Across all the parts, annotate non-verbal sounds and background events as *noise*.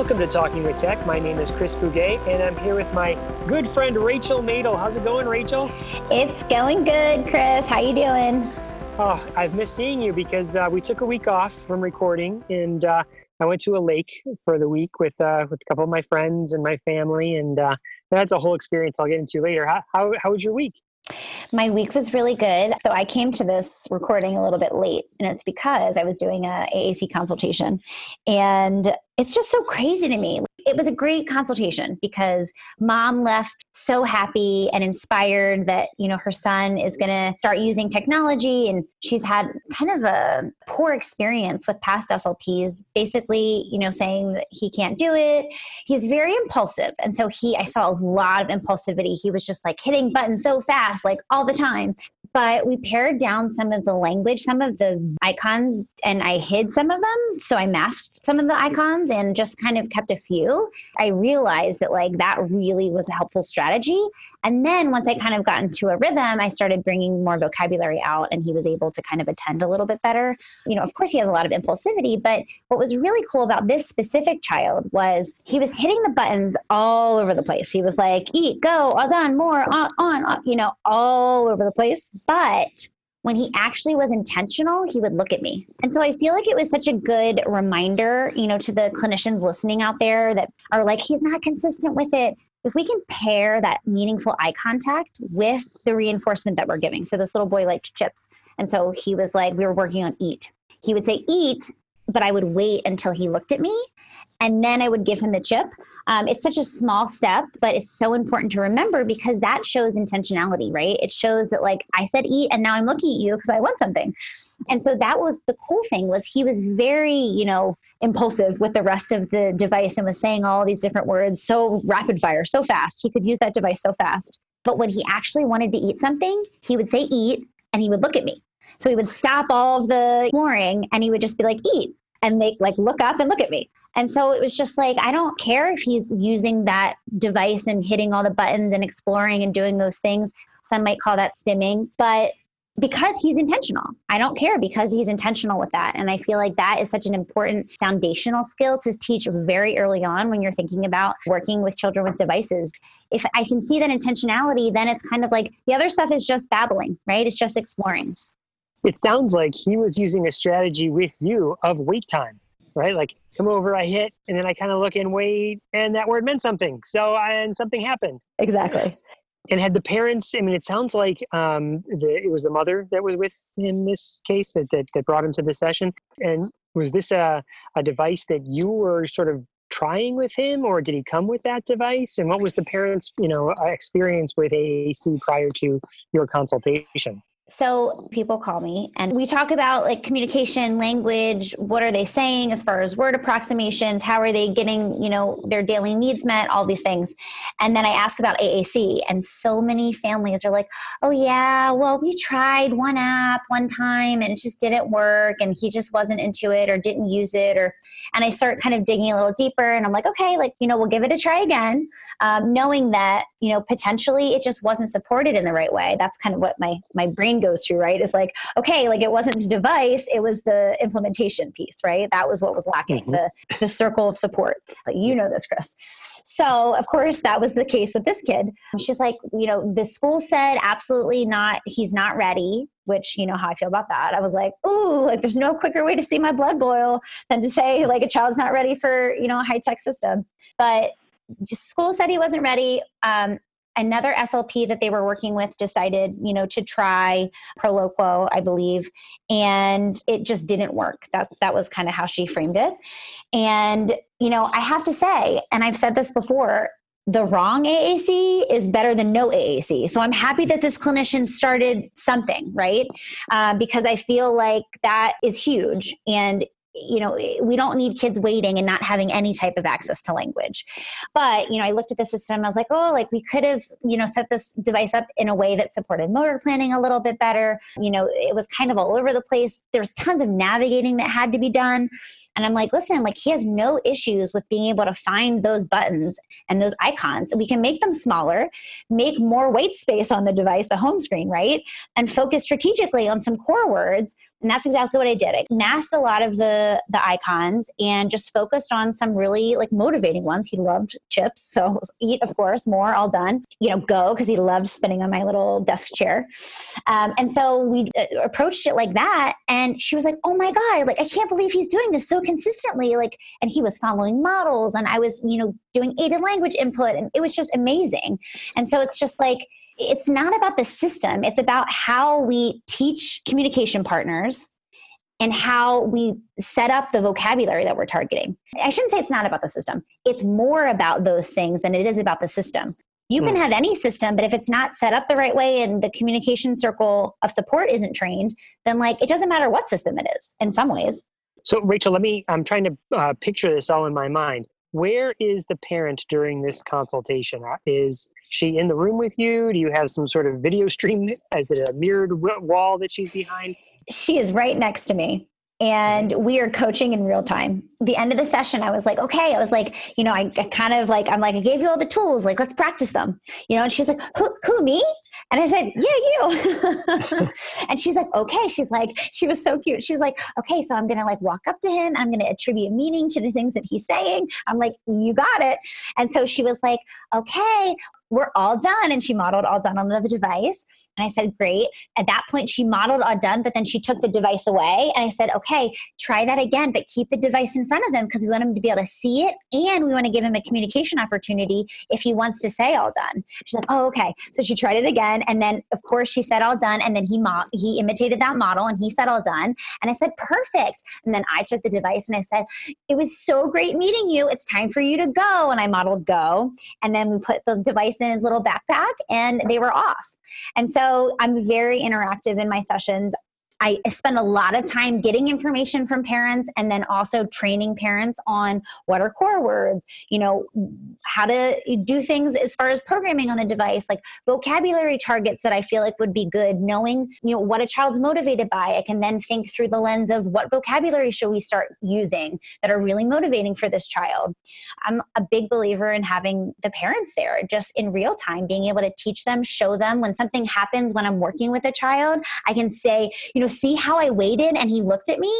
Welcome to Talking with Tech. My name is Chris Bugay, and I'm here with my good friend Rachel Madel. How's it going, Rachel? It's going good, Chris. How you doing? Oh, I've missed seeing you because uh, we took a week off from recording, and uh, I went to a lake for the week with uh, with a couple of my friends and my family, and uh, that's a whole experience I'll get into later. How, how, how was your week? My week was really good. So I came to this recording a little bit late, and it's because I was doing a AAC consultation. And it's just so crazy to me. It was a great consultation because mom left so happy and inspired that, you know, her son is going to start using technology and she's had kind of a poor experience with past SLPs, basically, you know, saying that he can't do it. He's very impulsive. And so he, I saw a lot of impulsivity. He was just like hitting buttons so fast, like all the time but we pared down some of the language, some of the icons, and I hid some of them. So I masked some of the icons and just kind of kept a few. I realized that like that really was a helpful strategy. And then once I kind of got into a rhythm, I started bringing more vocabulary out and he was able to kind of attend a little bit better. You know, of course, he has a lot of impulsivity, but what was really cool about this specific child was he was hitting the buttons all over the place. He was like, eat, go, all done, more, on, on, on you know, all over the place. But when he actually was intentional, he would look at me. And so I feel like it was such a good reminder, you know, to the clinicians listening out there that are like, he's not consistent with it if we can pair that meaningful eye contact with the reinforcement that we're giving. So this little boy liked chips. And so he was like, we were working on eat. He would say eat, but I would wait until he looked at me and then I would give him the chip. Um, it's such a small step, but it's so important to remember because that shows intentionality, right? It shows that like I said eat and now I'm looking at you because I want something. And so that was the cool thing was he was very, you know, impulsive with the rest of the device and was saying all these different words so rapid fire, so fast. He could use that device so fast. But when he actually wanted to eat something, he would say eat and he would look at me. So he would stop all of the exploring and he would just be like, eat and make like look up and look at me. And so it was just like, I don't care if he's using that device and hitting all the buttons and exploring and doing those things. Some might call that stimming, but because he's intentional. I don't care because he's intentional with that. And I feel like that is such an important foundational skill to teach very early on when you're thinking about working with children with devices. If I can see that intentionality, then it's kind of like the other stuff is just babbling, right? It's just exploring. It sounds like he was using a strategy with you of wait time right? Like come over, I hit, and then I kind of look and wait, and that word meant something. So and something happened. Exactly. And had the parents? I mean, it sounds like um, the, it was the mother that was with in this case that, that that brought him to the session. And was this a a device that you were sort of trying with him, or did he come with that device? And what was the parents' you know experience with AAC prior to your consultation? So people call me and we talk about like communication, language, what are they saying as far as word approximations, how are they getting, you know, their daily needs met, all these things. And then I ask about AAC and so many families are like, "Oh yeah, well we tried one app one time and it just didn't work and he just wasn't into it or didn't use it or and I start kind of digging a little deeper and I'm like, "Okay, like, you know, we'll give it a try again." Um, knowing that, you know, potentially it just wasn't supported in the right way. That's kind of what my my brain goes through, right? Is like, okay, like it wasn't the device, it was the implementation piece, right? That was what was lacking, mm-hmm. the, the circle of support. But you know this, Chris. So, of course, that was the case with this kid. She's like, you know, the school said absolutely not, he's not ready which you know how I feel about that. I was like, ooh, like there's no quicker way to see my blood boil than to say like a child's not ready for you know a high tech system. But just school said he wasn't ready. Um, another SLP that they were working with decided, you know, to try Proloquo, I believe, and it just didn't work. That that was kind of how she framed it. And you know, I have to say, and I've said this before, the wrong AAC is better than no AAC. So I'm happy that this clinician started something, right? Uh, because I feel like that is huge. And you know eh, we don't need kids waiting and not having any type of access to language. But you know i looked at the system i was like oh like we could have you know set this device up in a way that supported motor planning a little bit better. You know it was kind of all over the place. There's tons of navigating that had to be done. And i'm like listen like he has no issues with being able to find those buttons and those icons. We can make them smaller make more white space on the device the home screen right? And focus strategically on some core words And that's exactly what I did. I masked a lot of the the icons and just focused on some really like motivating ones. He loved chips, so *laughs* eat of course more, all done. You know, go because he loved spinning on my little desk chair. Um, and so we uh, approached it like that, and she was like, "Oh my god! Like I can't believe he's doing this so consistently!" Like, and he was following models, and I was you know doing aided language input, and it was just amazing. And so it's just like it's not about the system, it's about how we teach communication partners and how we set up the vocabulary that we're targeting. I shouldn't say it's not about the system. It's more about those things than it is about the system. You can hmm. have any system, but if it's not set up the right way and the communication circle of support isn't trained, then like it doesn't matter what system it is in some ways. So, Rachel, let me, I'm trying to uh, picture this all in my mind. Where is the parent during this consultation? Is she in the room with you? Do you have some sort of video stream? *laughs* Is it a mirrored wall that she's behind? She is right next to me and we are coaching in real time. The end of the session, I was like, okay, I was like, you know, I, I, kind of like, I'm like, I gave you all the tools, like, let's practice them, you know, and she's like, who, who me? And I said, yeah, you. *laughs* *laughs* and she's like, okay. She's like, she was so cute. She's like, okay, so I'm going to like walk up to him. I'm going to attribute meaning to the things that he's saying. I'm like, you got it. And so she was like, okay, we're all done. And she modeled all done on the device. And I said, great. At that point, she modeled all done, but then she took the device away. And I said, okay, try that again, but keep the device in front of him because we want him to be able to see it and we want to give him a communication opportunity if he wants to say all done. She's like, oh, okay. So she tried it again. And then, of course, she said all done. And then he, mo- he imitated that model and he said all done. And I said, perfect. And then I took the device and I said, it was so great meeting you. It's time for you to go. And I modeled go. And then we put the device in his little backpack and they were off. And so I'm very interactive in my sessions. I spend a lot of time getting information from parents and then also training parents on what are core words, you know, how to do things as far as programming on the device, like vocabulary targets that I feel like would be good, knowing, you know, what a child's motivated by. I can then think through the lens of what vocabulary should we start using that are really motivating for this child. I'm a big believer in having the parents there just in real time, being able to teach them, show them when something happens when I'm working with a child, I can say, you know, see how I waited and he looked at me,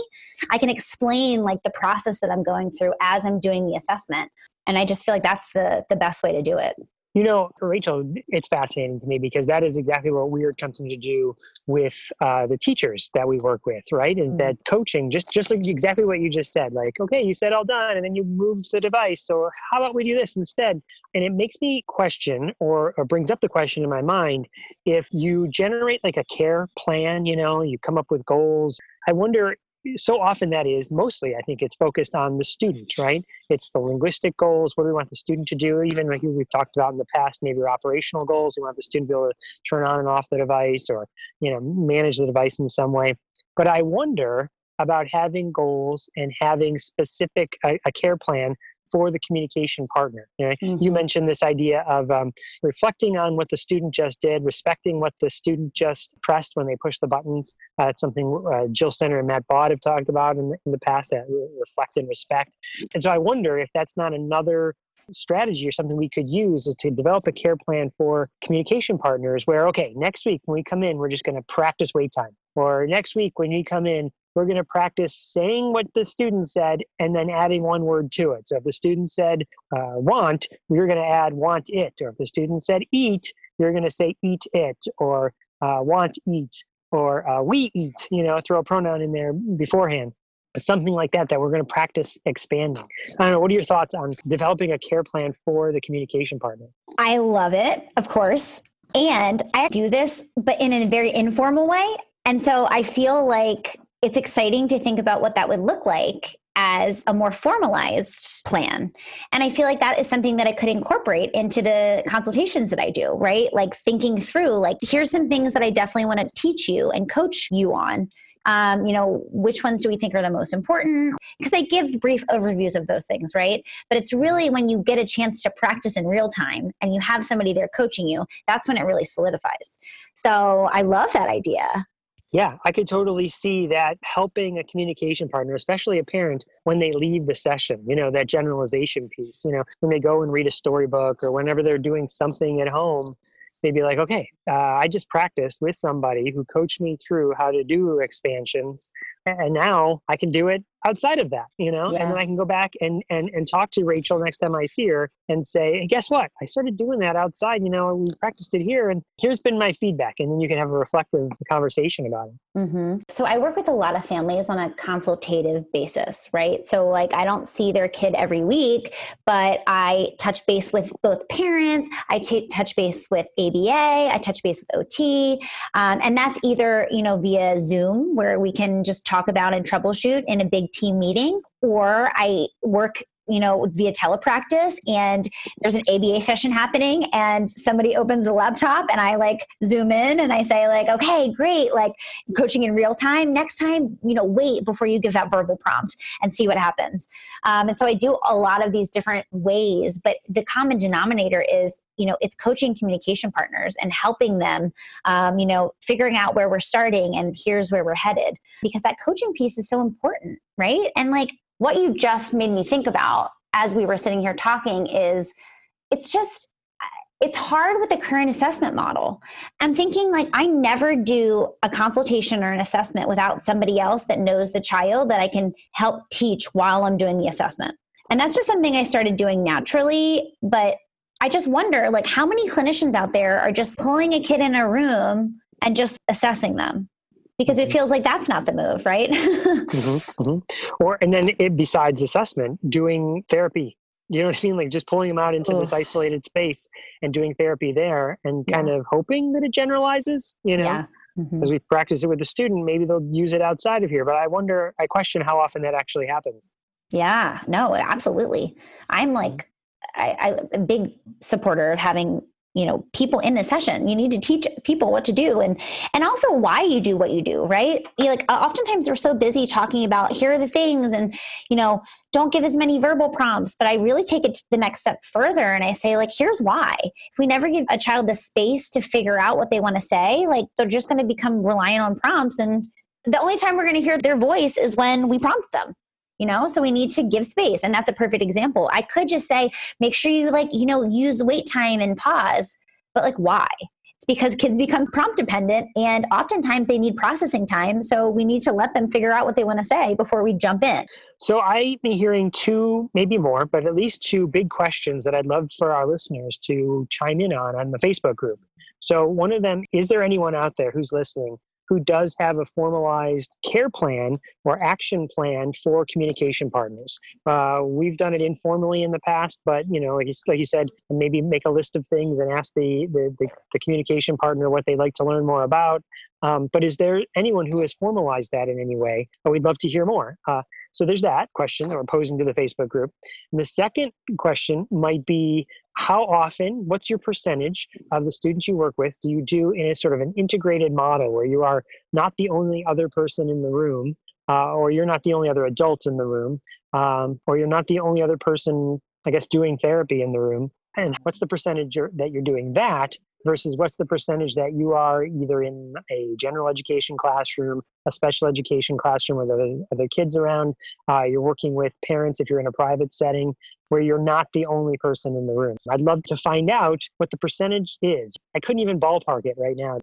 I can explain like the process that I'm going through as I'm doing the assessment. And I just feel like that's the the best way to do it. You know, Rachel, it's fascinating to me because that is exactly what we're attempting to do with uh, the teachers that we work with, right? Is mm-hmm. that coaching, just just like exactly what you just said. Like, okay, you said all done, and then you moved the device. So how about we do this instead? And it makes me question, or, or brings up the question in my mind, if you generate like a care plan, you know, you come up with goals. I wonder so often that is mostly i think it's focused on the student right? It's the linguistic goals what do we want the student to do? Even like we've talked about in the past maybe operational goals we want the student to be able to turn on and off the device or you know manage the device in some way. But i wonder about having goals and having specific a, a care plan for the communication partner. You, know, mm-hmm. you mentioned this idea of um, reflecting on what the student just did, respecting what the student just pressed when they pushed the buttons. Uh, it's something uh, Jill Senner and Matt Baud have talked about in the, in the past that reflect and respect. And so I wonder if that's not another strategy or something we could use is to develop a care plan for communication partners where okay next week when we come in we're just going to practice wait time or next week when you come in we're going to practice saying what the student said and then adding one word to it. So if the student said uh, want, we're going to add want it. Or if the student said eat, you're going to say eat it or uh, want eat or uh, we eat, you know, throw a pronoun in there beforehand. Something like that, that we're going to practice expanding. I don't know. What are your thoughts on developing a care plan for the communication partner? I love it, of course. And I do this, but in a very informal way. And so I feel like it's exciting to think about what that would look like as a more formalized plan. And I feel like that is something that I could incorporate into the consultations that I do, right? Like thinking through, like, here's some things that I definitely want to teach you and coach you on. Um, you know, which ones do we think are the most important? Because I give brief overviews of those things, right? But it's really when you get a chance to practice in real time and you have somebody there coaching you, that's when it really solidifies. So I love that idea. Yeah, I could totally see that helping a communication partner, especially a parent, when they leave the session, you know, that generalization piece, you know, when they go and read a storybook or whenever they're doing something at home, they'd be like, okay, uh, I just practiced with somebody who coached me through how to do expansions, and now I can do it outside of that, you know, Yeah. and then I can go back and, and, and talk to Rachel next time I see her and say, hey, guess what? I started doing that outside, you know, we practiced it here and here's been my feedback. And then you can have a reflective conversation about it. hmm So I work with a lot of families on a consultative basis, right? So like I don't see their kid every week, but I touch base with both parents. I touch base with ABA. I touch base with OT, um, and that's either you know via Zoom where we can just talk about and troubleshoot in a big team meeting, or I work you know via telepractice and there's an aba session happening and somebody opens a laptop and i like zoom in and i say like okay great like coaching in real time. Next time you know wait before you give that verbal prompt and see what happens. Um, and so i do a lot of these different ways but the common denominator is you know it's coaching communication partners and helping them um, you know figuring out where we're starting and here's where we're headed because that coaching piece is so important right and like what you just made me think about as we were sitting here talking is it's just it's hard with the current assessment model. I'm thinking like I never do a consultation or an assessment without somebody else that knows the child that I can help teach while I'm doing the assessment. And that's just something I started doing naturally, but I just wonder like how many clinicians out there are just pulling a kid in a room and just assessing them? Because it feels like that's not the move, right? *laughs* Mm-hmm, mm-hmm. Or, and then it, besides assessment, doing therapy. You know what I mean? Like just pulling them out into this isolated space and doing therapy there and kind of hoping that it generalizes, you know? yeah. Mhm. as we practice it with the student, maybe they'll use it outside of here. But I wonder, I question how often that actually happens. Yeah, no, absolutely. I'm like, I, I a big supporter of having you know people in the session. You need to teach people what to do and and also why you do what you do, right? You like oftentimes we're so busy talking about here are the things and you know don't give as many verbal prompts, but I really take it the next step further and I say like here's why. If we never give a child the space to figure out what they want to say, like they're just going to become reliant on prompts and the only time we're going to hear their voice is when we prompt them you know? So we need to give space and that's a perfect example. I could just say make sure you like you know use wait time and pause but like why? It's because kids become prompt dependent and oftentimes they need processing time so we need to let them figure out what they want to say before we jump in. So I've been hearing two, maybe more, but at least two big questions that I'd love for our listeners to chime in on on the Facebook group. So one of them, is there anyone out there who's listening who does have a formalized care plan or action plan for communication partners? Uh, we've done it informally in the past, but you know, like you, said, maybe make a list of things and ask the, the, the, the communication partner what they'd like to learn more about. Um, but is there anyone who has formalized that in any way? Oh, we'd love to hear more. Uh, so there's that question that we're posing to the Facebook group. And the second question might be how often, what's your percentage of the students you work with do you do in a sort of an integrated model where you are not the only other person in the room, uh, or you're not the only other adult in the room, um, or you're not the only other person, I guess, doing therapy in the room? And what's the percentage that you're doing that versus what's the percentage that you are either in a general education classroom, a special education classroom with other, other kids around, uh, you're working with parents if you're in a private setting where you're not the only person in the room. I'd love to find out what the percentage is. I couldn't even ballpark it right now.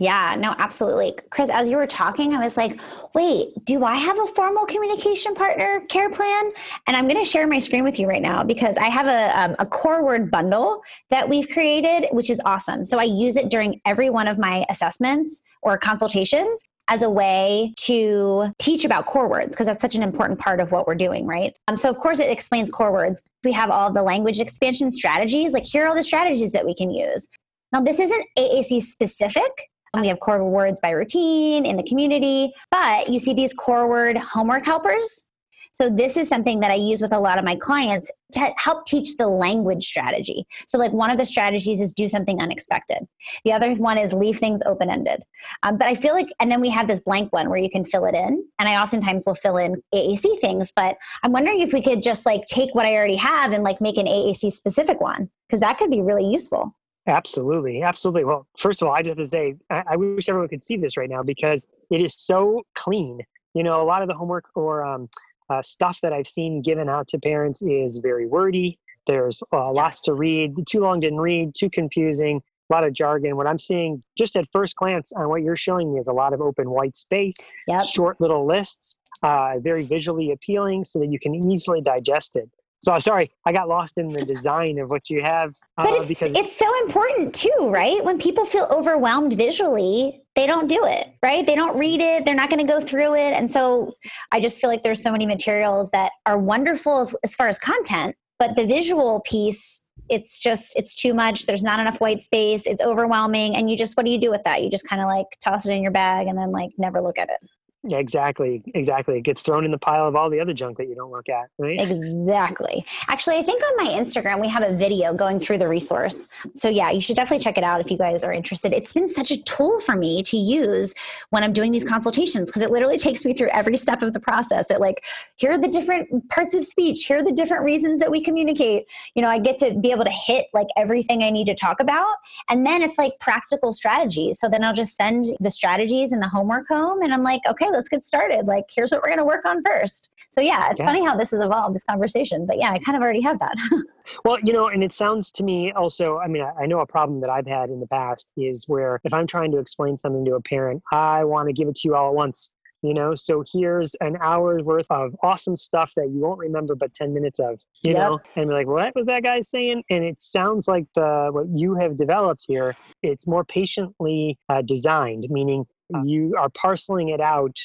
Yeah, no, absolutely. Chris, as you were talking, I was like, wait, do I have a formal communication partner care plan? And I'm going to share my screen with you right now because I have a, um, a core word bundle that we've created, which is awesome. So I use it during every one of my assessments or consultations as a way to teach about core words because that's such an important part of what we're doing, right? Um, so, of course, it explains core words. We have all the language expansion strategies, like here are all the strategies that we can use. Now, this isn't AAC specific. We have core words by routine in the community, but you see these core word homework helpers. So, this is something that I use with a lot of my clients to help teach the language strategy. So, like one of the strategies is do something unexpected, the other one is leave things open ended. Um, but I feel like, and then we have this blank one where you can fill it in. And I oftentimes will fill in AAC things, but I'm wondering if we could just like take what I already have and like make an AAC specific one, because that could be really useful. Absolutely, absolutely. Well, first of all, I just have to say, I, I wish everyone could see this right now because it is so clean. You know, a lot of the homework or um, uh, stuff that I've seen given out to parents is very wordy. There's uh, lots to read. Too long didn't read. Too confusing. a lot of jargon. What I'm seeing just at first glance on what you're showing me is a lot of open white space, Yep. short little lists, uh, very visually appealing so that you can easily digest it. So sorry, I got lost in the design of what you have uh, But it's because it's so important too, right? When people feel overwhelmed visually, they don't do it, right? They don't read it, they're not going to go through it. And so I just feel like there's so many materials that are wonderful as, as far as content, but the visual piece it's just it's too much there's not enough white space it's overwhelming and you just what do you do with that you just kind of like toss it in your bag and then like never look at it Yeah, exactly, exactly. It gets thrown in the pile of all the other junk that you don't look at, right? Exactly. Actually, I think on my Instagram we have a video going through the resource. So yeah, you should definitely check it out if you guys are interested. It's been such a tool for me to use when I'm doing these consultations because it literally takes me through every step of the process. It like here are the different parts of speech, here are the different reasons that we communicate. You know, I get to be able to hit like everything I need to talk about and then it's like practical strategies. So then I'll just send the strategies and the homework home and I'm like, okay, let's get started. Like here's what we're going to work on first. So yeah, it's Yeah. funny how this has evolved this conversation. But yeah, I kind of already have that. *laughs* Well, you know, and it sounds to me also, I mean, I, I know a problem that I've had in the past is where if I'm trying to explain something to a parent, I want to give it to you all at once. You know, so here's an hour's worth of awesome stuff that you won't remember but 10 minutes of, you Yep. know, and be like, what was that guy saying? And it sounds like the what you have developed here, it's more patiently uh, designed, meaning you are parceling it out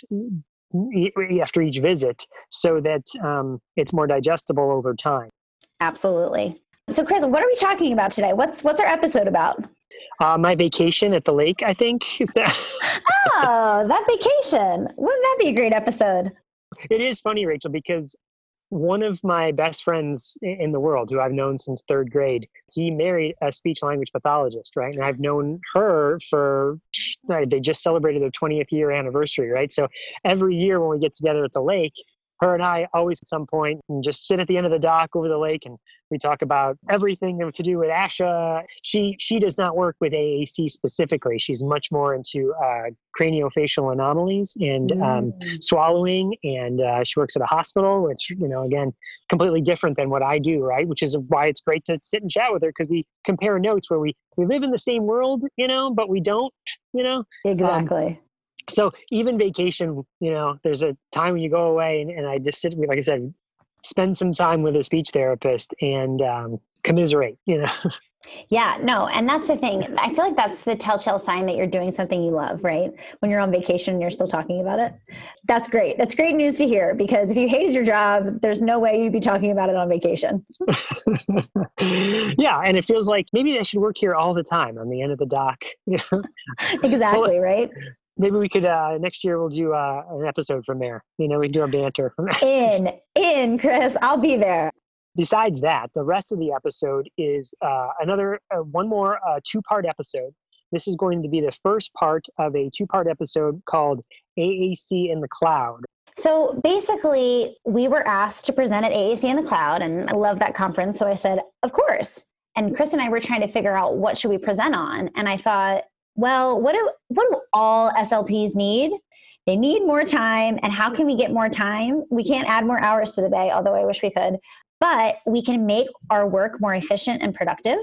after each visit so that um, it's more digestible over time. Absolutely. So Chris, what are we talking about today? What's what's our episode about? Uh, my vacation at the lake, I think. *laughs* Is that, Oh, that vacation. Wouldn't that be a great episode? it is funny, Rachel, because one of my best friends in the world, who I've known since third grade, he married a speech language pathologist, right? And I've known her for, they just celebrated their 20th year anniversary, right? So every year when we get together at the lake, her and I always at some point and just sit at the end of the dock over the lake and we talk about everything to do with ASHA. She she does not work with AAC specifically. She's much more into uh, craniofacial anomalies and um, Mm. swallowing, and uh, she works at a hospital, which you know again completely different than what I do, right? Which is why it's great to sit and chat with her because we compare notes where we we live in the same world, you know, but we don't, you know exactly. So even vacation you know there's a time when you go away and, and i just sit like i said spend some time with a speech therapist and um, commiserate you know *laughs* Yeah, no, and that's the thing. I feel like that's the telltale sign that you're doing something you love, right? When you're on vacation and you're still talking about it. That's great. That's great news to hear because if you hated your job, there's no way you'd be talking about it on vacation. *laughs* *laughs* yeah and it feels like maybe i should work here all the time on the end of the dock exactly, right? Maybe we could uh, next year we'll do uh, an episode from there you know we can do a banter In, in, Chris, I'll be there. besides that, the rest of the episode is uh, another uh, one more uh, two-part episode. This is going to be the first part of a two-part episode called AAC in the Cloud. So basically, we were asked to present at AAC in the Cloud, and I love that conference. So I said, of course. And Chris and I were trying to figure out what should we present on, and I thought, well, what do what do all SLPs need? They need more time, and how can we get more time? We can't add more hours to the day, although I wish we could, but we can make our work more efficient and productive.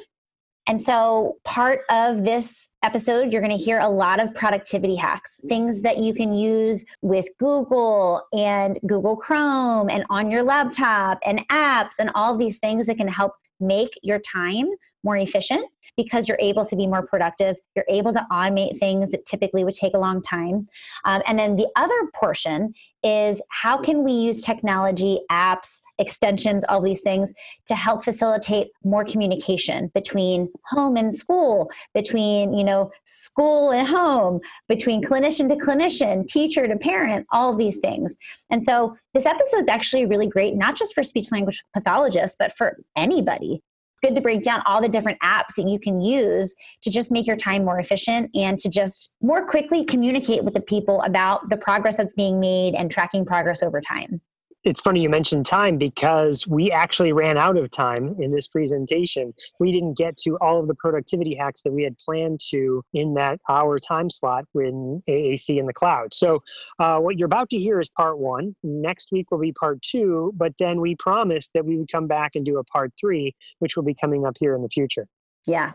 And so, part of this episode, you're going to hear a lot of productivity hacks, things that you can use with Google and Google Chrome and on your laptop and apps and all these things that can help make your time more efficient because you're able to be more productive. You're able to automate things that typically would take a long time. Um, and then the other portion is how can we use technology, apps, extensions, all these things to help facilitate more communication between home and school, between, you know, school and home, between clinician to clinician, teacher to parent, all these things. And so this episode is actually really great, not just for speech language pathologists, but for anybody. Good to break down all the different apps that you can use to just make your time more efficient and to just more quickly communicate with the people about the progress that's being made and tracking progress over time. It's funny you mentioned time because we actually ran out of time in this presentation. We didn't get to all of the productivity hacks that we had planned to in that hour time slot in AAC in the cloud. So, uh, what you're about to hear is part one. Next week will be part two, but then we promised that we would come back and do a part three, which will be coming up here in the future. Yeah.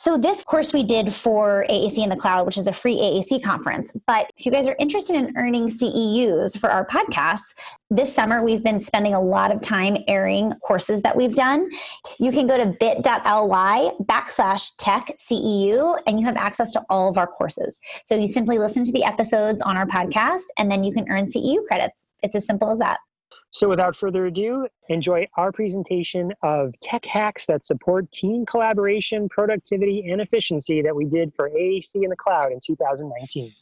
So, this course we did for AAC in the Cloud, which is a free AAC conference. But if you guys are interested in earning CEUs for our podcasts, this summer we've been spending a lot of time airing courses that we've done. You can go to bit.ly backslash tech CEU and you have access to all of our courses. So, you simply listen to the episodes on our podcast and then you can earn CEU credits. It's as simple as that. So without further ado, enjoy our presentation of tech hacks that support team collaboration, productivity, and efficiency that we did for AAC in the cloud in 2019.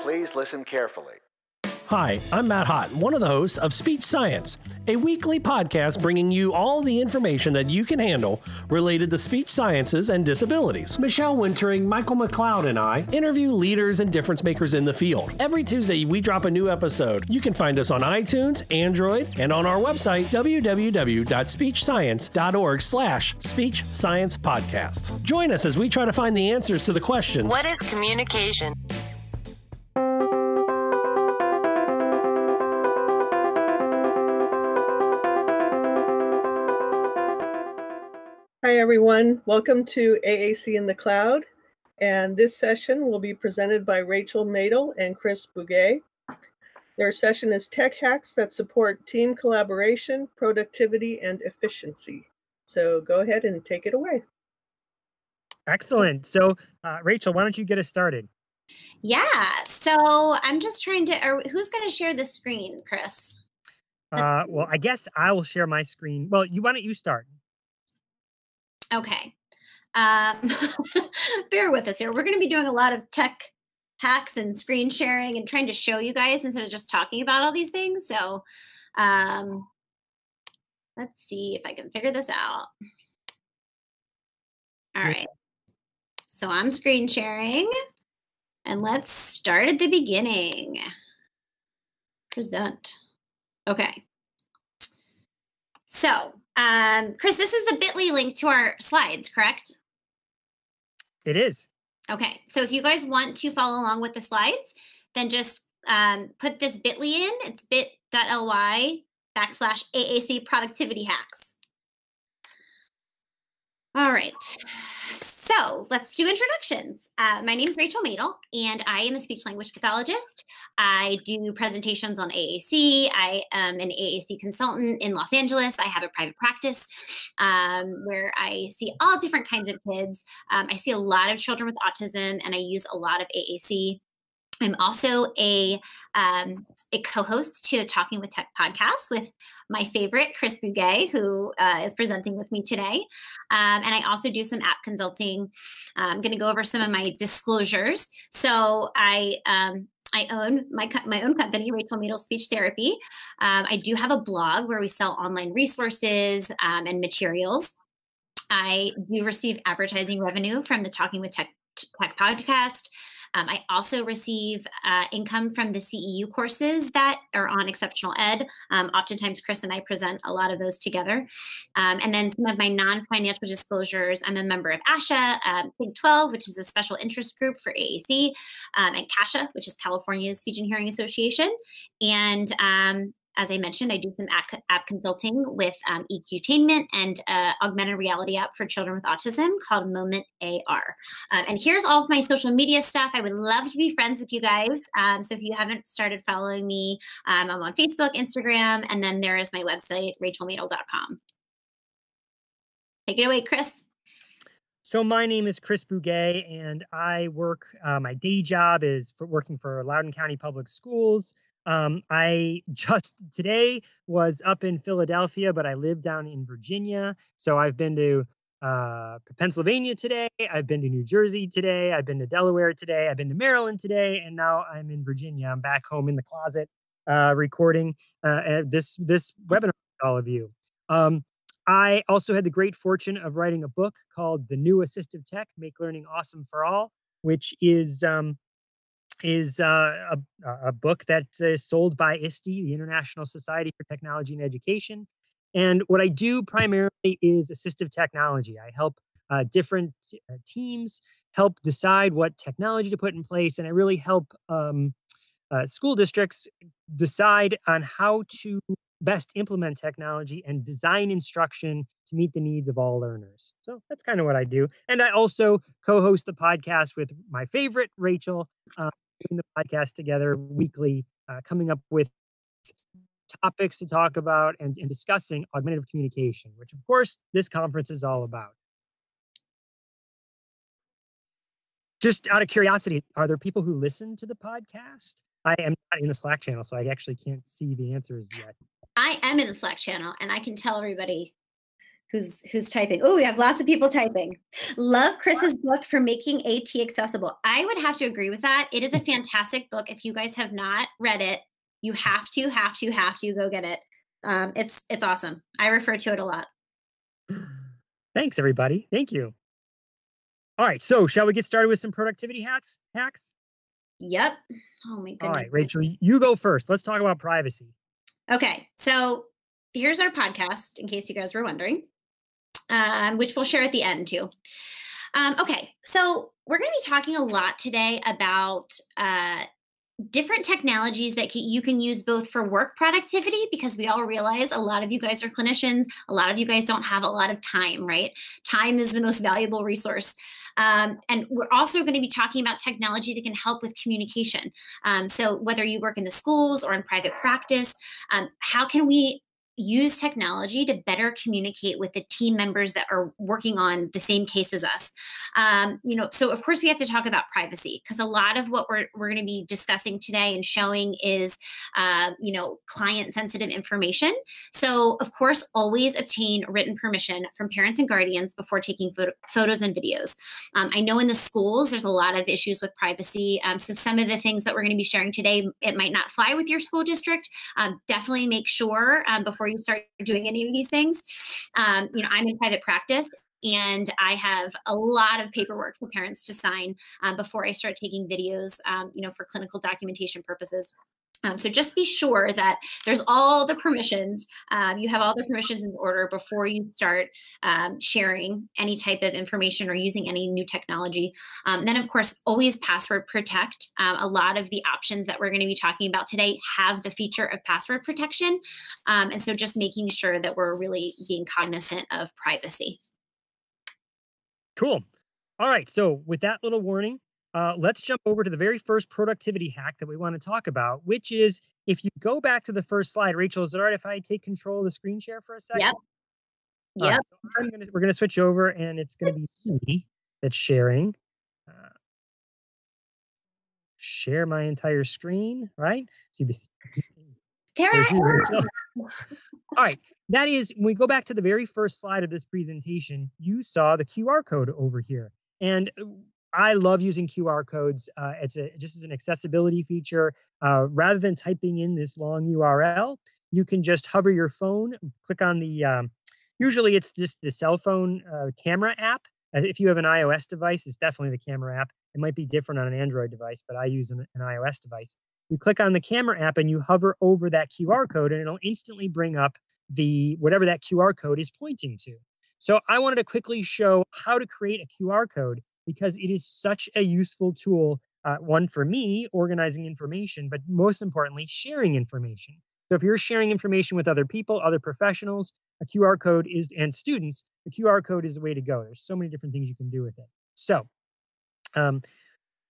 Please listen carefully. Hi, I'm Matt Hott, one of the hosts of Speech Science, a weekly podcast bringing you all the information that you can handle related to speech sciences and disabilities. Michelle Wintering, Michael McLeod, and I interview leaders and difference makers in the field. Every Tuesday, we drop a new episode. You can find us on iTunes, Android, and on our website, www.speechscience.org slash speech science podcast. Join us as we try to find the answers to the question, What is communication? Everyone. Welcome to AAC in the Cloud. And this session will be presented by Rachel Madel and Chris Bugay. Their session is Tech Hacks that support team collaboration, productivity, and efficiency. So go ahead and take it away. Excellent. So, uh, Rachel, why don't you get us started? Yeah. So I'm just trying to. Or who's going to share the screen, Chris? Uh, well, I guess I will share my screen. Well, you why don't you start? Okay. Um, *laughs* bear with us here. We're going to be doing a lot of tech hacks and screen sharing and trying to show you guys instead of just talking about all these things. So um, let's see if I can figure this out. All right. So I'm screen sharing and let's start at the beginning. Present. Okay. So um, Chris, this is the bit.ly link to our slides, correct? It is. Okay, so if you guys want to follow along with the slides, then just um, put this bit.ly in. It's bit.ly backslash AAC productivity hacks. All right, so let's do introductions. Uh, my name is Rachel Madel, and I am a speech language pathologist. I do presentations on AAC. I am an AAC consultant in Los Angeles. I have a private practice um, where I see all different kinds of kids. Um, I see a lot of children with autism, and I use a lot of AAC. I'm also a um, a co-host to Talking with Tech podcast with my favorite Chris Bugay, who uh, is presenting with me today, um, and I also do some app consulting. Uh, I'm going to go over some of my disclosures. So I um, I own my my own company, Rachel Madel Speech Therapy. Um, I do have a blog where we sell online resources um, and materials. I do receive advertising revenue from the Talking with Tech, Tech podcast. Um, I also receive uh, income from the CEU courses that are on Exceptional Ed. Um, oftentimes, Chris and I present a lot of those together. Um, and then some of my non financial disclosures I'm a member of ASHA, um, SIG 12, which is a special interest group for AAC, um, and CASHA, which is California's Speech and Hearing Association. And um, as I mentioned, I do some app, app consulting with um, EQtainment and uh, augmented reality app for children with autism called Moment AR. Um, and here's all of my social media stuff. I would love to be friends with you guys. Um, so if you haven't started following me, um, I'm on Facebook, Instagram, and then there is my website, rachelmadel.com. Take it away, Chris. So my name is Chris Bugay, and I work. Uh, my day job is for working for Loudoun County Public Schools. Um, I *laughs* just today was up in Philadelphia, but I live down in Virginia. So I've been to uh, Pennsylvania today. I've been to New Jersey today. I've been to Delaware today. I've been to Maryland today, and now I'm in Virginia. I'm back home in the closet uh, recording uh, this this webinar with all of you. Um, I also had the great fortune of writing a book called "The New Assistive Tech: Make Learning Awesome for All," which is um, is uh, a, a, book that is sold by ISTE, the International Society for Technology and Education. And what I do primarily is assistive technology. I help uh, different uh, teams help decide what technology to put in place, and I really help um, uh, school districts decide on how to best implement technology and design instruction to meet the needs of all learners. So that's kind of what I do. And I also co host the podcast with my favorite, Rachel, uh, the podcast together weekly, uh, coming up with topics to talk about and, and discussing augmentative communication, which, of course, this conference is all about. Just out of curiosity, are there people who listen to the podcast? I am not in the Slack channel, so I actually can't see the answers yet. I am in the Slack channel and I can tell everybody who's who's typing. Oh, we have lots of people typing. Love Chris's book for making AT accessible. I would have to agree with that. It is a fantastic book. If you guys have not read it, you have to, have to, have to go get it. Um, it's it's awesome. I refer to it a lot. *sighs* Thanks, everybody. Thank you. All right, so shall we get started with some productivity hacks? Hacks. Yep. Oh my goodness. All right, Rachel, you go first. Let's talk about privacy. Okay, so here's our podcast, in case you guys were wondering, um, which we'll share at the end too. Um, okay, so we're going to be talking a lot today about uh, different technologies that you can use both for work productivity because we all realize a lot of you guys are clinicians a lot of you guys don't have a lot of time right time is the most valuable resource um, and we're also going to be talking about technology that can help with communication. Um, so, whether you work in the schools or in private practice, um, how can we use technology to better communicate with the team members that are working on the same case as us. Um, you know, so of course we have to talk about privacy because a lot of what we're, we're going to be discussing today and showing is, uh, you know, client sensitive information. So of course, always obtain written permission from parents and guardians before taking photo- photos and videos. Um, I know in the schools there's a lot of issues with privacy. Um, so some of the things that we're going to be sharing today, it might not fly with your school district. Um, definitely make sure um, before you start doing any of these things. Um, you know, I'm in private practice and I have a lot of paperwork for parents to sign um, before I start taking videos, um, you know, for clinical documentation purposes. Um, so just be sure that there's all the permissions, um, you have all the permissions in order before you start um, sharing any type of information or using any new technology. Um, then, of course, always password protect. Um, a lot of the options that we're going to be talking about today have the feature of password protection. Um, and so just making sure that we're really being cognizant of privacy. Cool. All right. So with that little warning, uh, let's jump over to the very first productivity hack that we want to talk about, which is if you go back to the first slide, Rachel, is it all right if I take control of the screen share for a second? Yep. Yep. Right, so gonna, we're going to switch over and it's going to be me that's sharing. Uh, share my entire screen, right? So be, there I am. All right. That is, when we go back to the very first slide of this presentation, you saw the QR code over here. And uh, I love using QR codes. Uh, it's a, just as an accessibility feature. Uh, rather than typing in this long URL, you can just hover your phone, click on the. Um, usually, it's just the cell phone uh, camera app. Uh, if you have an iOS device, it's definitely the camera app. It might be different on an Android device, but I use an, an iOS device. You click on the camera app and you hover over that QR code, and it'll instantly bring up the whatever that QR code is pointing to. So I wanted to quickly show how to create a QR code because it is such a useful tool. Uh, one for me, organizing information, but most importantly, sharing information. So if you're sharing information with other people, other professionals, a QR code is, and students, the QR code is the way to go. There's so many different things you can do with it. So, um,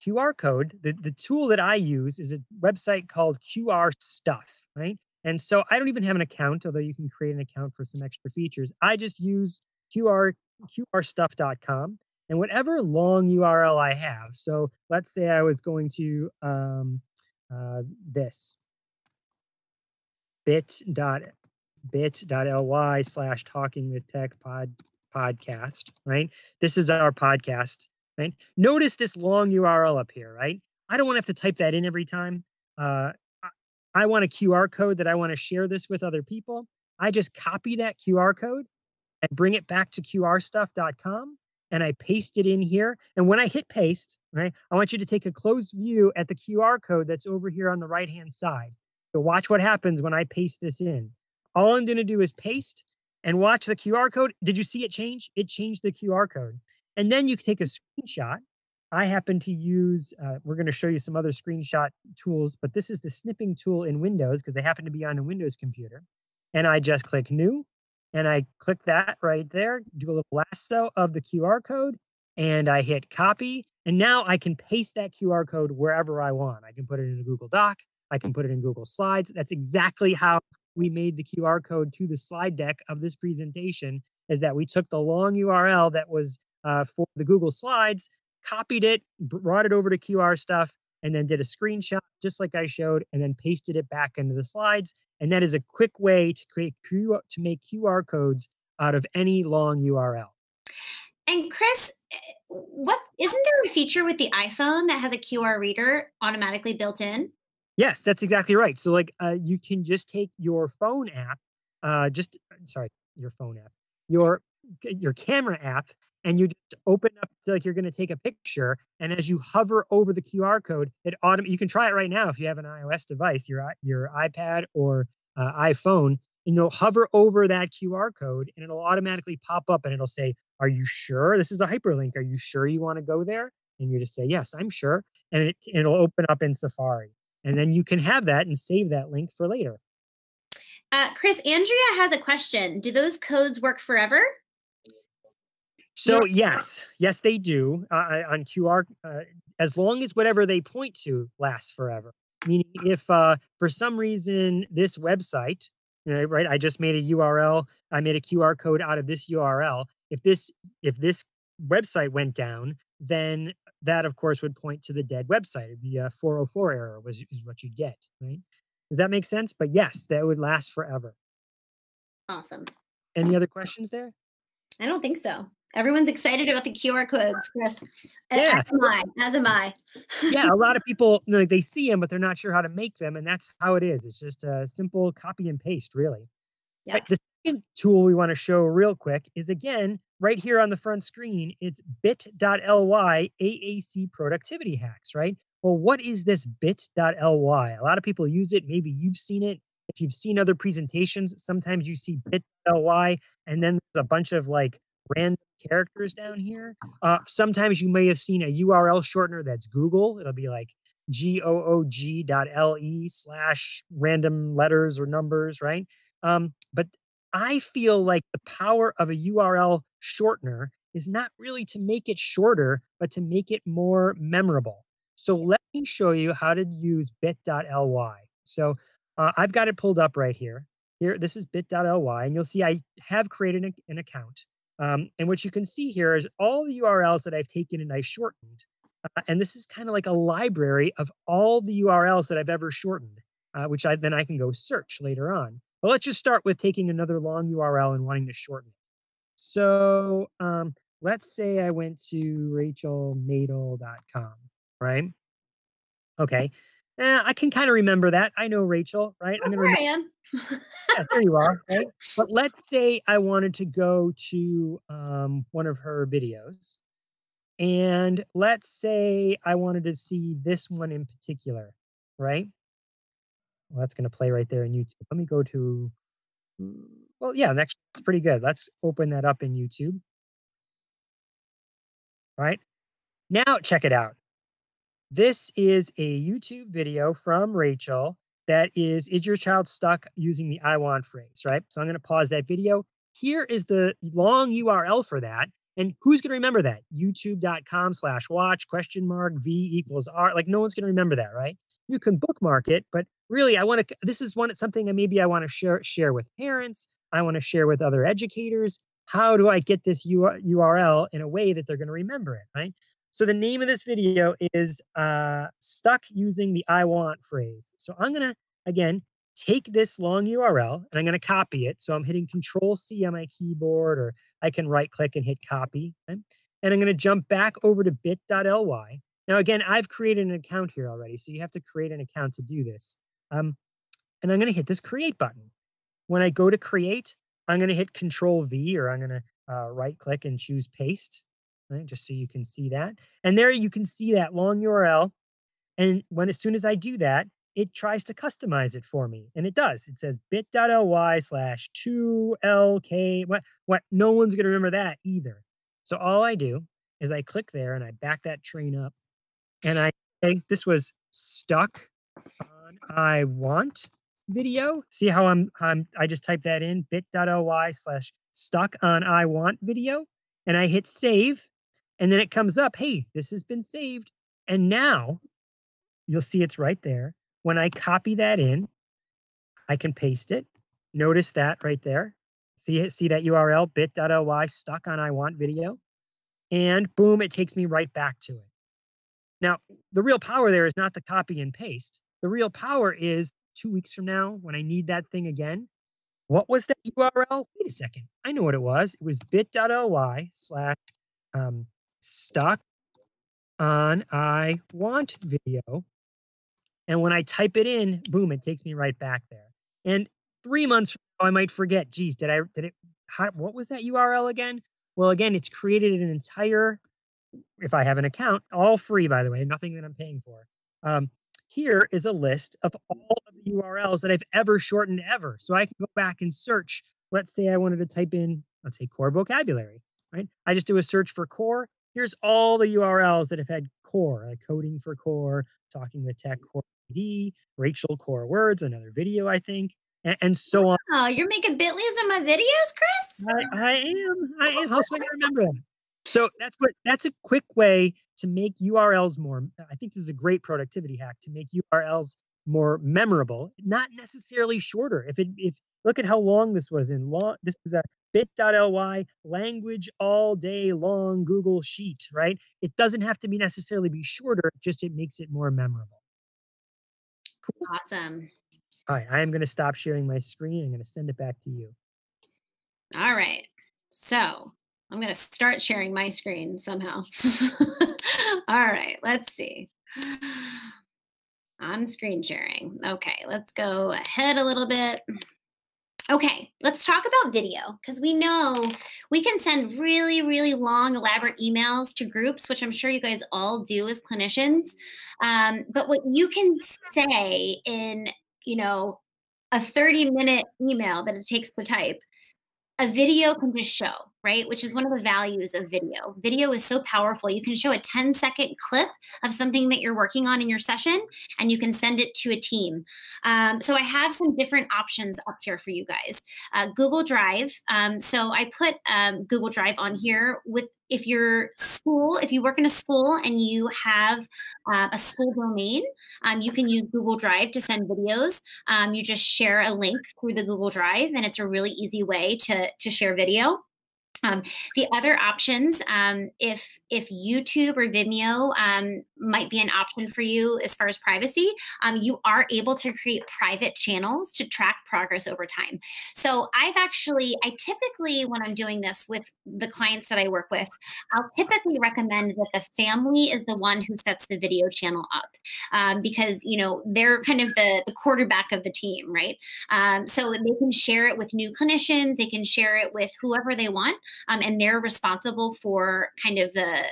QR code, the, the tool that I use is a website called QR Stuff, right? And so I don't even have an account, although you can create an account for some extra features. I just use QR qrstuff.com and whatever long URL I have. So let's say I was going to um, uh, this bit dot bit.ly slash talking with tech pod podcast, right? This is our podcast, right? Notice this long URL up here, right? I don't want to have to type that in every time. Uh, I want a QR code that I want to share this with other people. I just copy that QR code and bring it back to qrstuff.com and I paste it in here. And when I hit paste, right, I want you to take a close view at the QR code that's over here on the right hand side. So watch what happens when I paste this in. All I'm going to do is paste and watch the QR code. Did you see it change? It changed the QR code. And then you can take a screenshot I happen to use, uh, we're going to show you some other screenshot tools, but this is the snipping tool in Windows because they happen to be on a Windows computer. And I just click new and I click that right there, do a little lasso of the QR code, and I hit copy. And now I can paste that QR code wherever I want. I can put it in a Google Doc, I can put it in Google Slides. That's exactly how we made the QR code to the slide deck of this presentation is that we took the long URL that was uh, for the Google Slides copied it, brought it over to QR stuff, and then did a screenshot just like I showed, and then pasted it back into the slides. And that is a quick way to create to make QR codes out of any long URL. And Chris, eh, what isn't there a feature with the iPhone that has a QR reader automatically built in? Yes, that's exactly right. So like uh, you can just take your phone app, uh, just sorry, your phone app, your your camera app and you just open up to like you're going to take a picture and as you hover over the qr code it autom- you can try it right now if you have an ios device your your ipad or uh, iphone and you'll hover over that qr code and it'll automatically pop up and it'll say are you sure this is a hyperlink? Are you sure you want to go there? And you just say yes i'm sure and it, it'll open up in safari and then you can have that and save that link for later. Uh, chris andrea has a question. Do those codes work forever so yes, yes, they do uh, on QR. Uh, as long as whatever they point to lasts forever. Meaning, if uh, for some reason this website, right, I just made a URL, I made a QR code out of this URL. If this if this website went down, then that of course would point to the dead website. The uh, 404 error was is what you'd get, right? Does that make sense? But yes, that would last forever. Awesome. Any other questions there? I don't think so. Everyone's excited about the QR codes, Chris. Yeah. As am I. As am I. *laughs* yeah, a lot of people like they see them, but they're not sure how to make them, and that's how it is. It's just a simple copy and paste, really. Yeah. The second tool we want to show real quick is again right here on the front screen. It's bit.ly AAC productivity hacks, right? Well, what is this bit.ly? A lot of people use it. Maybe you've seen it. If you've seen other presentations, sometimes you see bit.ly and then there's a bunch of like random characters down here. Uh, sometimes you may have seen a URL shortener that's Google. It'll be like G-O-O-G dot L-E slash random letters or numbers, right? Um, but I feel like the power of a URL shortener is not really to make it shorter, but to make it more memorable. So let me show you how to use bit.ly. So uh, I've got it pulled up right here. Here, this is bit.ly, and you'll see I have created an, an account. Um, and what you can see here is all the URLs that I've taken and I shortened. Uh, and this is kind of like a library of all the URLs that I've ever shortened, uh, which I then I can go search later on. But let's just start with taking another long URL and wanting to shorten it. So um, let's say I went to rachelmadel.com, right? Okay. Eh, I can kind of remember that. I know Rachel, right? I'm gonna remember. I am. *laughs* yeah, there you are. Right? But let's say I wanted to go to um, one of her videos, and let's say I wanted to see this one in particular, right? Well, that's going to play right there in YouTube. Let me go to. Well, yeah, that's pretty good. Let's open that up in YouTube. All right. Now check it out. This is a YouTube video from Rachel that is, is your child stuck using the I want phrase, right? So I'm going to pause that video. Here is the long URL for that. And who's going to remember that? YouTube.com slash watch question mark V equals R. Like no one's going to remember that, right? You can bookmark it, but really I want to, this is one, something that maybe I want to share, share with parents. I want to share with other educators. How do I get this URL in a way that they're going to remember it, right? So the name of this video is uh, stuck using the I want phrase. So I'm going to, again, take this long URL and I'm going to copy it. So I'm hitting control C on my keyboard or I can right click and hit copy. Okay? And I'm going to jump back over to bit.ly. Now, again, I've created an account here already. So you have to create an account to do this. Um, and I'm going to hit this create button. When I go to create, I'm going to hit control V or I'm going to uh, right click and choose paste right? Just so you can see that. And there you can see that long URL. And when as soon as I do that, it tries to customize it for me. And it does. It says bit.ly slash 2lk. What what no one's gonna remember that either. So all I do is I click there and I back that train up and I this was stuck on I want video. See how I'm, I'm I just type that in bit.ly slash stuck on I want video and I hit save and then it comes up, hey, this has been saved. And now you'll see it's right there. When I copy that in, I can paste it. Notice that right there. See see that URL bit.ly stuck on I want video. And boom, it takes me right back to it. Now, the real power there is not the copy and paste. The real power is two weeks from now when I need that thing again. What was that URL? Wait a second. I know what it was. It was bit.ly slash um, stuck on I want video. And when I type it in, boom, it takes me right back there. And three months from now, I might forget, geez, did I, did it, how, what was that URL again? Well, again, it's created an entire, if I have an account, all free, by the way, nothing that I'm paying for. Um, here is a list of all of the URLs that I've ever shortened ever. So I can go back and search. Let's say I wanted to type in, let's say core vocabulary, right? I just do a search for core. Here's all the URLs that have had core, like coding for core, talking with tech mm. core PD, Rachel core words, another video, I think, and, and so on. Oh, you're making bitlies in my videos, Chris? I, I am. I am. How else am I going *laughs* to remember them? So that's what that's a quick way to make URLs more. I think this is a great productivity hack to make URLs more memorable, not necessarily shorter. If it if look at how long this was in long, this is a bit.ly language all day long Google sheet, right? It doesn't have to be necessarily be shorter, just it makes it more memorable. Cool. Awesome. All right, I am going to stop sharing my screen. I'm going to send it back to you. All right. So I'm going to start sharing my screen somehow. *laughs* All right, let's see. I'm screen sharing. Okay, let's go ahead a little bit. Okay, let's talk about video because we know we can send really, really long, elaborate emails to groups, which I'm sure you guys all do as clinicians. Um, but what you can say in, you know, a 30 minute email that it takes to type, a video can just show right? Which is one of the values of video. Video is so powerful. You can show a 10 second clip of something that you're working on in your session and you can send it to a team. Um, so I have some different options up here for you guys. Uh, Google Drive. Um, so I put um, Google Drive on here with if your school, if you work in a school and you have uh, a school domain, um, you can use Google Drive to send videos. Um, you just share a link through the Google Drive, and it's a really easy way to, to share video. Um, the other options, um, if if YouTube or Vimeo um, might be an option for you as far as privacy, um, you are able to create private channels to track progress over time. So I've actually, I typically when I'm doing this with the clients that I work with, I'll typically recommend that the family is the one who sets the video channel up um, because you know they're kind of the the quarterback of the team, right? Um, so they can share it with new clinicians, they can share it with whoever they want um, and they're responsible for kind of the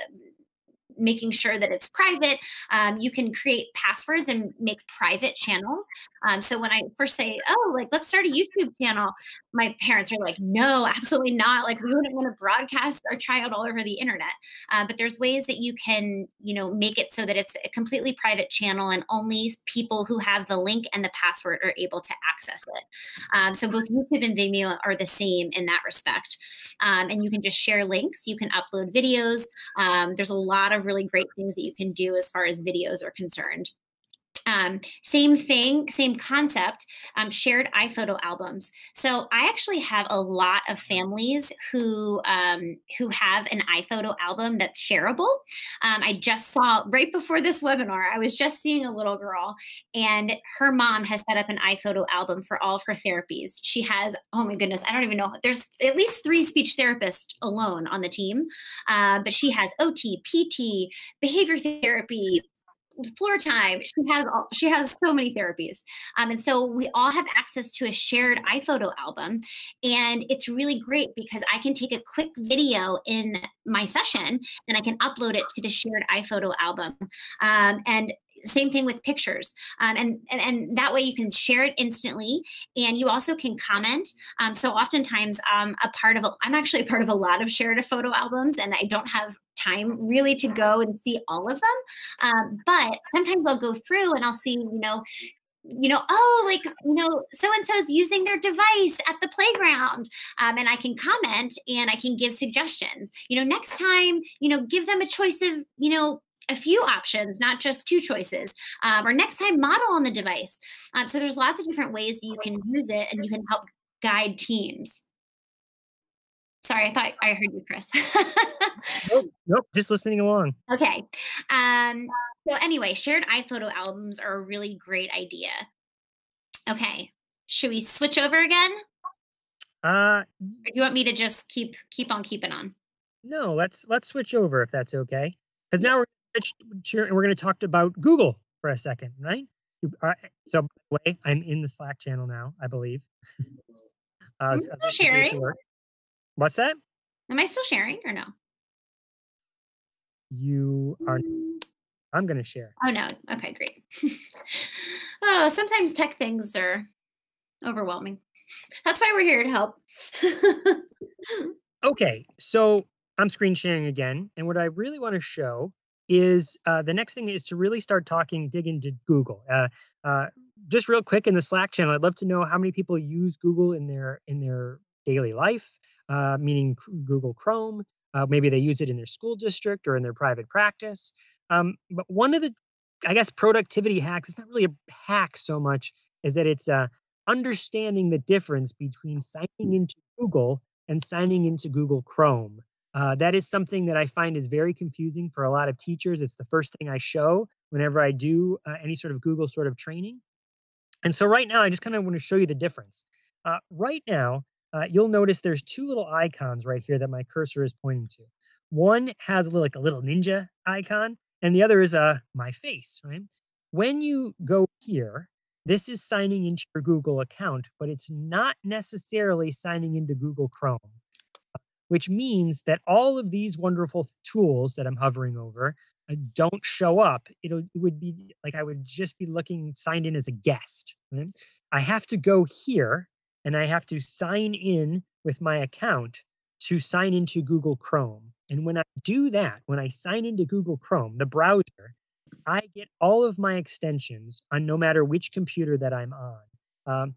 making sure that it's private. Um, you can create passwords and make private channels. Um, so when I first say, oh, like let's start a YouTube channel, my parents are like, no, *laughs* absolutely not. Like we wouldn't want to broadcast our child all over the internet. Uh, but there's ways that you can, you know, make it so that it's a completely private channel and only people who have the link and the password are able to access it. Um, so both YouTube and Vimeo are the same in that respect. Um, and you can just share links. You can upload videos. Um, there's a lot of really great things that you can do as far as videos are concerned. Um, same thing, same concept, um, shared iPhoto albums. So I actually have a lot of families who um, who have an iPhoto album that's shareable. Um, I just saw right before this webinar, I was just seeing a little girl, and her mom has set up an iPhoto album for all of her therapies. She has, oh my goodness, I don't even know. There's at least three speech therapists alone on the team, uh, but she has OT, PT, behavior therapy, floor time. She has all, she has so many therapies, um, and so we all have access to a shared iPhoto album, and it's really great because I can take a quick video in my session and I can upload it to the shared iPhoto album, um, and same thing with pictures um, and, and, and that way you can share it instantly and you also can comment um, so oftentimes um, a part of a, i'm actually a part of a lot of shared photo albums and i don't have time really to go and see all of them. Um, but sometimes I'll go through and I'll see, you know, you know, oh, like, you know, so and so's using their device at the playground. Um, and I can comment and I can give suggestions. You know, next time, you know, give them a choice of, you know, a few options, not just two choices. Um, or next time, model on the device. Um, so there's lots of different ways that you can use it and you can help guide teams. Sorry, I thought I heard you, Chris. *laughs* nope, nope, just listening along. Okay. Um, so anyway, shared iPhoto albums are a really great idea. Okay. Should we switch over again? Uh Or do you want me to just keep keep on keeping on? no, let's let's switch over if that's okay. Because now we're switch to- we're going to talk about Google for a second, right? So, by the way, I'm in the Slack channel now, I believe. *laughs* Uh, I'm as- still I do sharing. What's that? Am I still sharing or no? You are. Mm, I'm going to share. Oh no. Okay, great. *laughs* oh, sometimes tech things are overwhelming. That's why we're here to help. *laughs* Okay, so I'm screen sharing again, and what I really want to show is uh, the next thing is to really start talking, dig into Google. Uh, uh, just real quick in the Slack channel, I'd love to know how many people use Google in their in their daily life, uh, meaning Google Chrome. Uh, maybe they use it in their school district or in their private practice. Um, but one of the, I guess, productivity hacks is not really a hack so much is that it's uh, understanding the difference between signing into Google and signing into Google Chrome. Uh, that is something that I find is very confusing for a lot of teachers. It's the first thing I show whenever I do uh, any sort of Google sort of training. And so right now, I just kind of want to show you the difference. Uh, right now, uh, you'll notice there's two little icons right here that my cursor is pointing to. One has a little, like a little ninja icon, and the other is uh, my face, right? When you go here, this is signing into your Google account, but it's not necessarily signing into Google Chrome, which means that all of these wonderful tools that I'm hovering over uh, don't show up. It'll, it would be like I would just be looking signed in as a guest. right? I have to go here and I have to sign in with my account to sign into Google Chrome. And when I do that, when I sign into Google Chrome, the browser, I get all of my extensions on no matter which computer that I'm on. Um,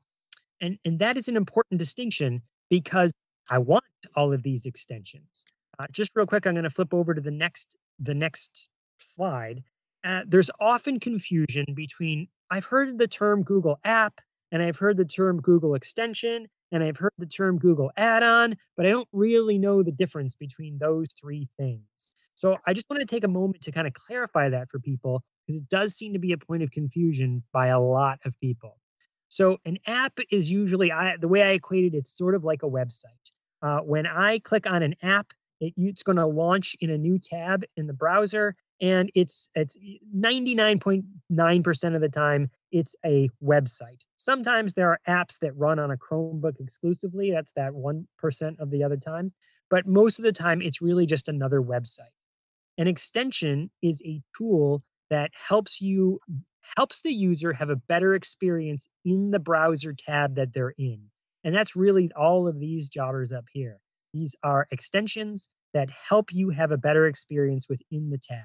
and, and that is an important distinction because I want all of these extensions. Uh, just real quick, I'm going to flip over to the next the next slide. Uh, there's often confusion between I've heard the term Google App and I've heard the term Google Extension and I've heard the term Google Add-on, but I don't really know the difference between those three things. So I just want to take a moment to kind of clarify that for people because it does seem to be a point of confusion by a lot of people. So an app is usually I, the way I equate it. It's sort of like a website. Uh, when I click on an app, it, it's going to launch in a new tab in the browser, and it's it's 99.9% of the time it's a website. Sometimes there are apps that run on a Chromebook exclusively. That's that 1% of the other times. But most of the time, it's really just another website. An extension is a tool that helps you helps the user have a better experience in the browser tab that they're in. And that's really all of these jobbers up here. These are extensions that help you have a better experience within the tab.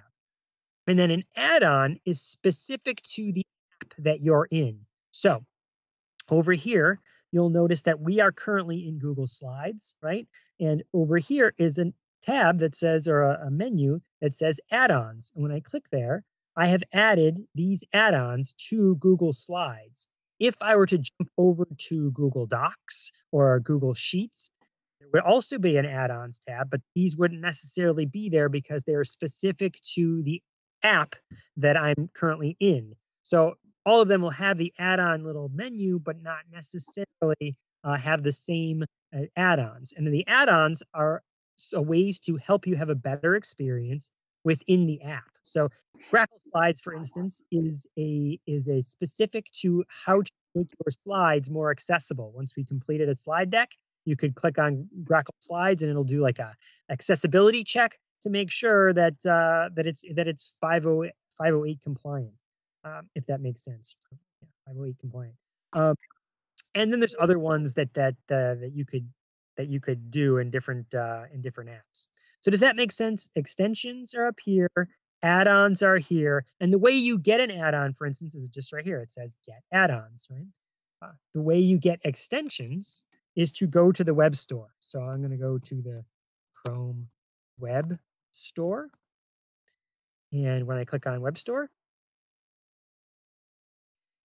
And then an add-on is specific to the app that you're in. So over here, you'll notice that we are currently in Google Slides, right? And over here is a tab that says, or a, a menu that says add-ons. And when I click there, I have added these add-ons to Google Slides. If I were to jump over to Google Docs or Google Sheets, there would also be an add-ons tab, but these wouldn't necessarily be there because they are specific to the app that I'm currently in. So all of them will have the add-on little menu, but not necessarily uh, have the same uh, add-ons. And then the add-ons are so ways to help you have a better experience within the app. So Grackle Slides, for instance, is a is a specific to how to make your slides more accessible. Once we completed a slide deck, you could click on Grackle Slides and it'll do like a accessibility check to make sure that uh, that it's that it's 50 508 compliant, um, if that makes sense. Yeah, 508 compliant. Um, and then there's other ones that that uh, that you could that you could do in different uh, in different apps. So does that make sense? Extensions are up here, add-ons are here, and the way you get an add-on, for instance, is just right here. It says get add-ons, right? Uh, the way you get extensions is to go to the web store. So I'm going to go to the Chrome web store. And when I click on web store,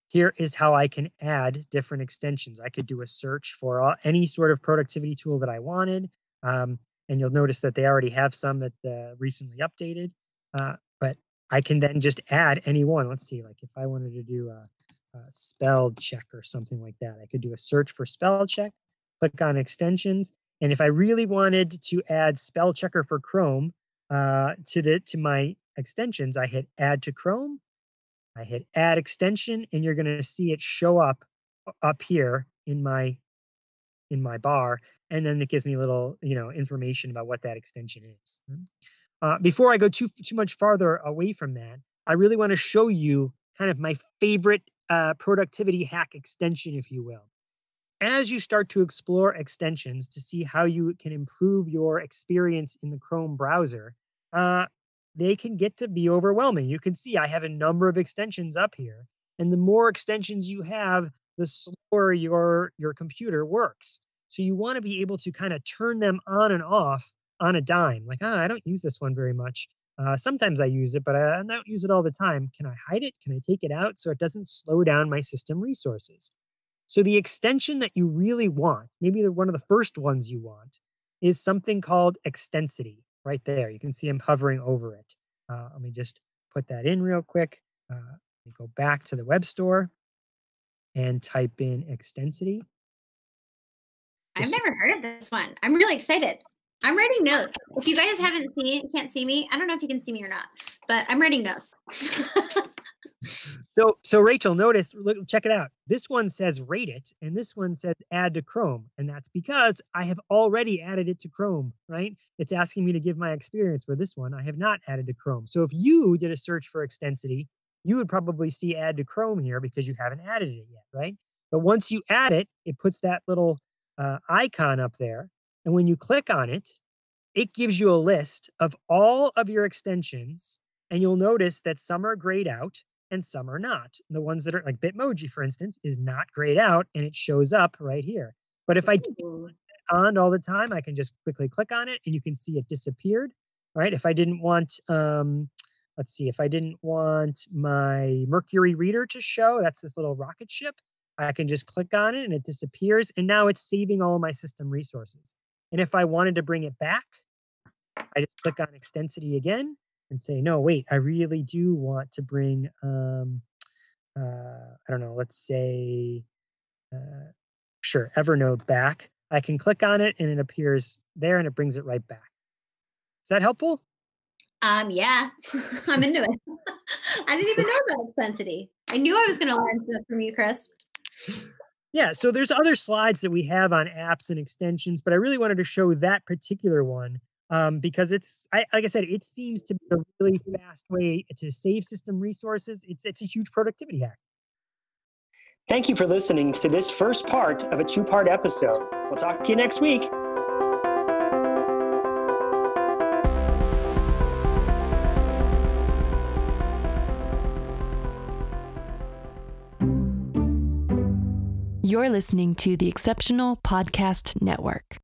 here is how I can add different extensions. I could do a search for any sort of productivity tool that I wanted. Um, and you'll notice that they already have some that uh, recently updated. Uh, but I can then just add any one. Let's see, like if I wanted to do a, a spell check or something like that, I could do a search for spell check, click on extensions. And if I really wanted to add spell checker for Chrome uh, to the to my extensions, I hit add to Chrome I hit add extension and you're going to see it show up up here in my in my bar and then it gives me a little you know information about what that extension is mm. uh, before i go too too much farther away from that i really want to show you kind of my favorite uh, productivity hack extension if you will as you start to explore extensions to see how you can improve your experience in the chrome browser uh, they can get to be overwhelming. You can see I have a number of extensions up here. And the more extensions you have, the slower your your computer works. So you want to be able to kind of turn them on and off on a dime. Like, ah, I don't use this one very much. Uh, sometimes I use it, but I, I don't use it all the time. Can I hide it? Can I take it out so it doesn't slow down my system resources? So the extension that you really want, maybe one of the first ones you want, is something called Extensity right there. You can see I'm hovering over it. Uh, let me just put that in real quick. Uh, let me go back to the web store and type in Extensity. I've never heard of this one. I'm really excited. I'm writing notes. If you guys haven't seen, can't see me. I don't know if you can see me or not, but I'm writing notes. so so Rachel, notice look, check it out. This one says rate it, and this one says add to Chrome, and that's because I have already added it to Chrome. Right? It's asking me to give my experience. Where this one I have not added to Chrome. So if you did a search for Extensity, you would probably see add to Chrome here because you haven't added it yet, right? But once you add it, it puts that little uh, icon up there, and when you click on it, it gives you a list of all of your extensions and you'll notice that some are grayed out and some are not. The ones that are like Bitmoji, for instance, is not grayed out and it shows up right here. But if I on all the time, I can just quickly click on it and you can see it disappeared. Right. If I didn't want, um, let's see, if I didn't want my Mercury reader to show, that's this little rocket ship, I can just click on it and it disappears. And now it's saving all my system resources. And if I wanted to bring it back, I just click on Extensity again and say, no, wait, I really do want to bring, um, uh, I don't know, let's say, uh, sure, Evernote back. I can click on it and it appears there and it brings it right back. Is that helpful? Um, yeah, *laughs* I'm into it. *laughs* I didn't even know about Extensity. I knew I was going to learn stuff from you, Chris. Yeah, so there's other slides that we have on apps and extensions, but I really wanted to show that particular one um, because it's I, like I said, it seems to be a really fast way to save system resources. It's it's a huge productivity hack. Thank you for listening to this first part of a two-part episode. We'll talk to you next week. You're listening to the Exceptional Podcast Network.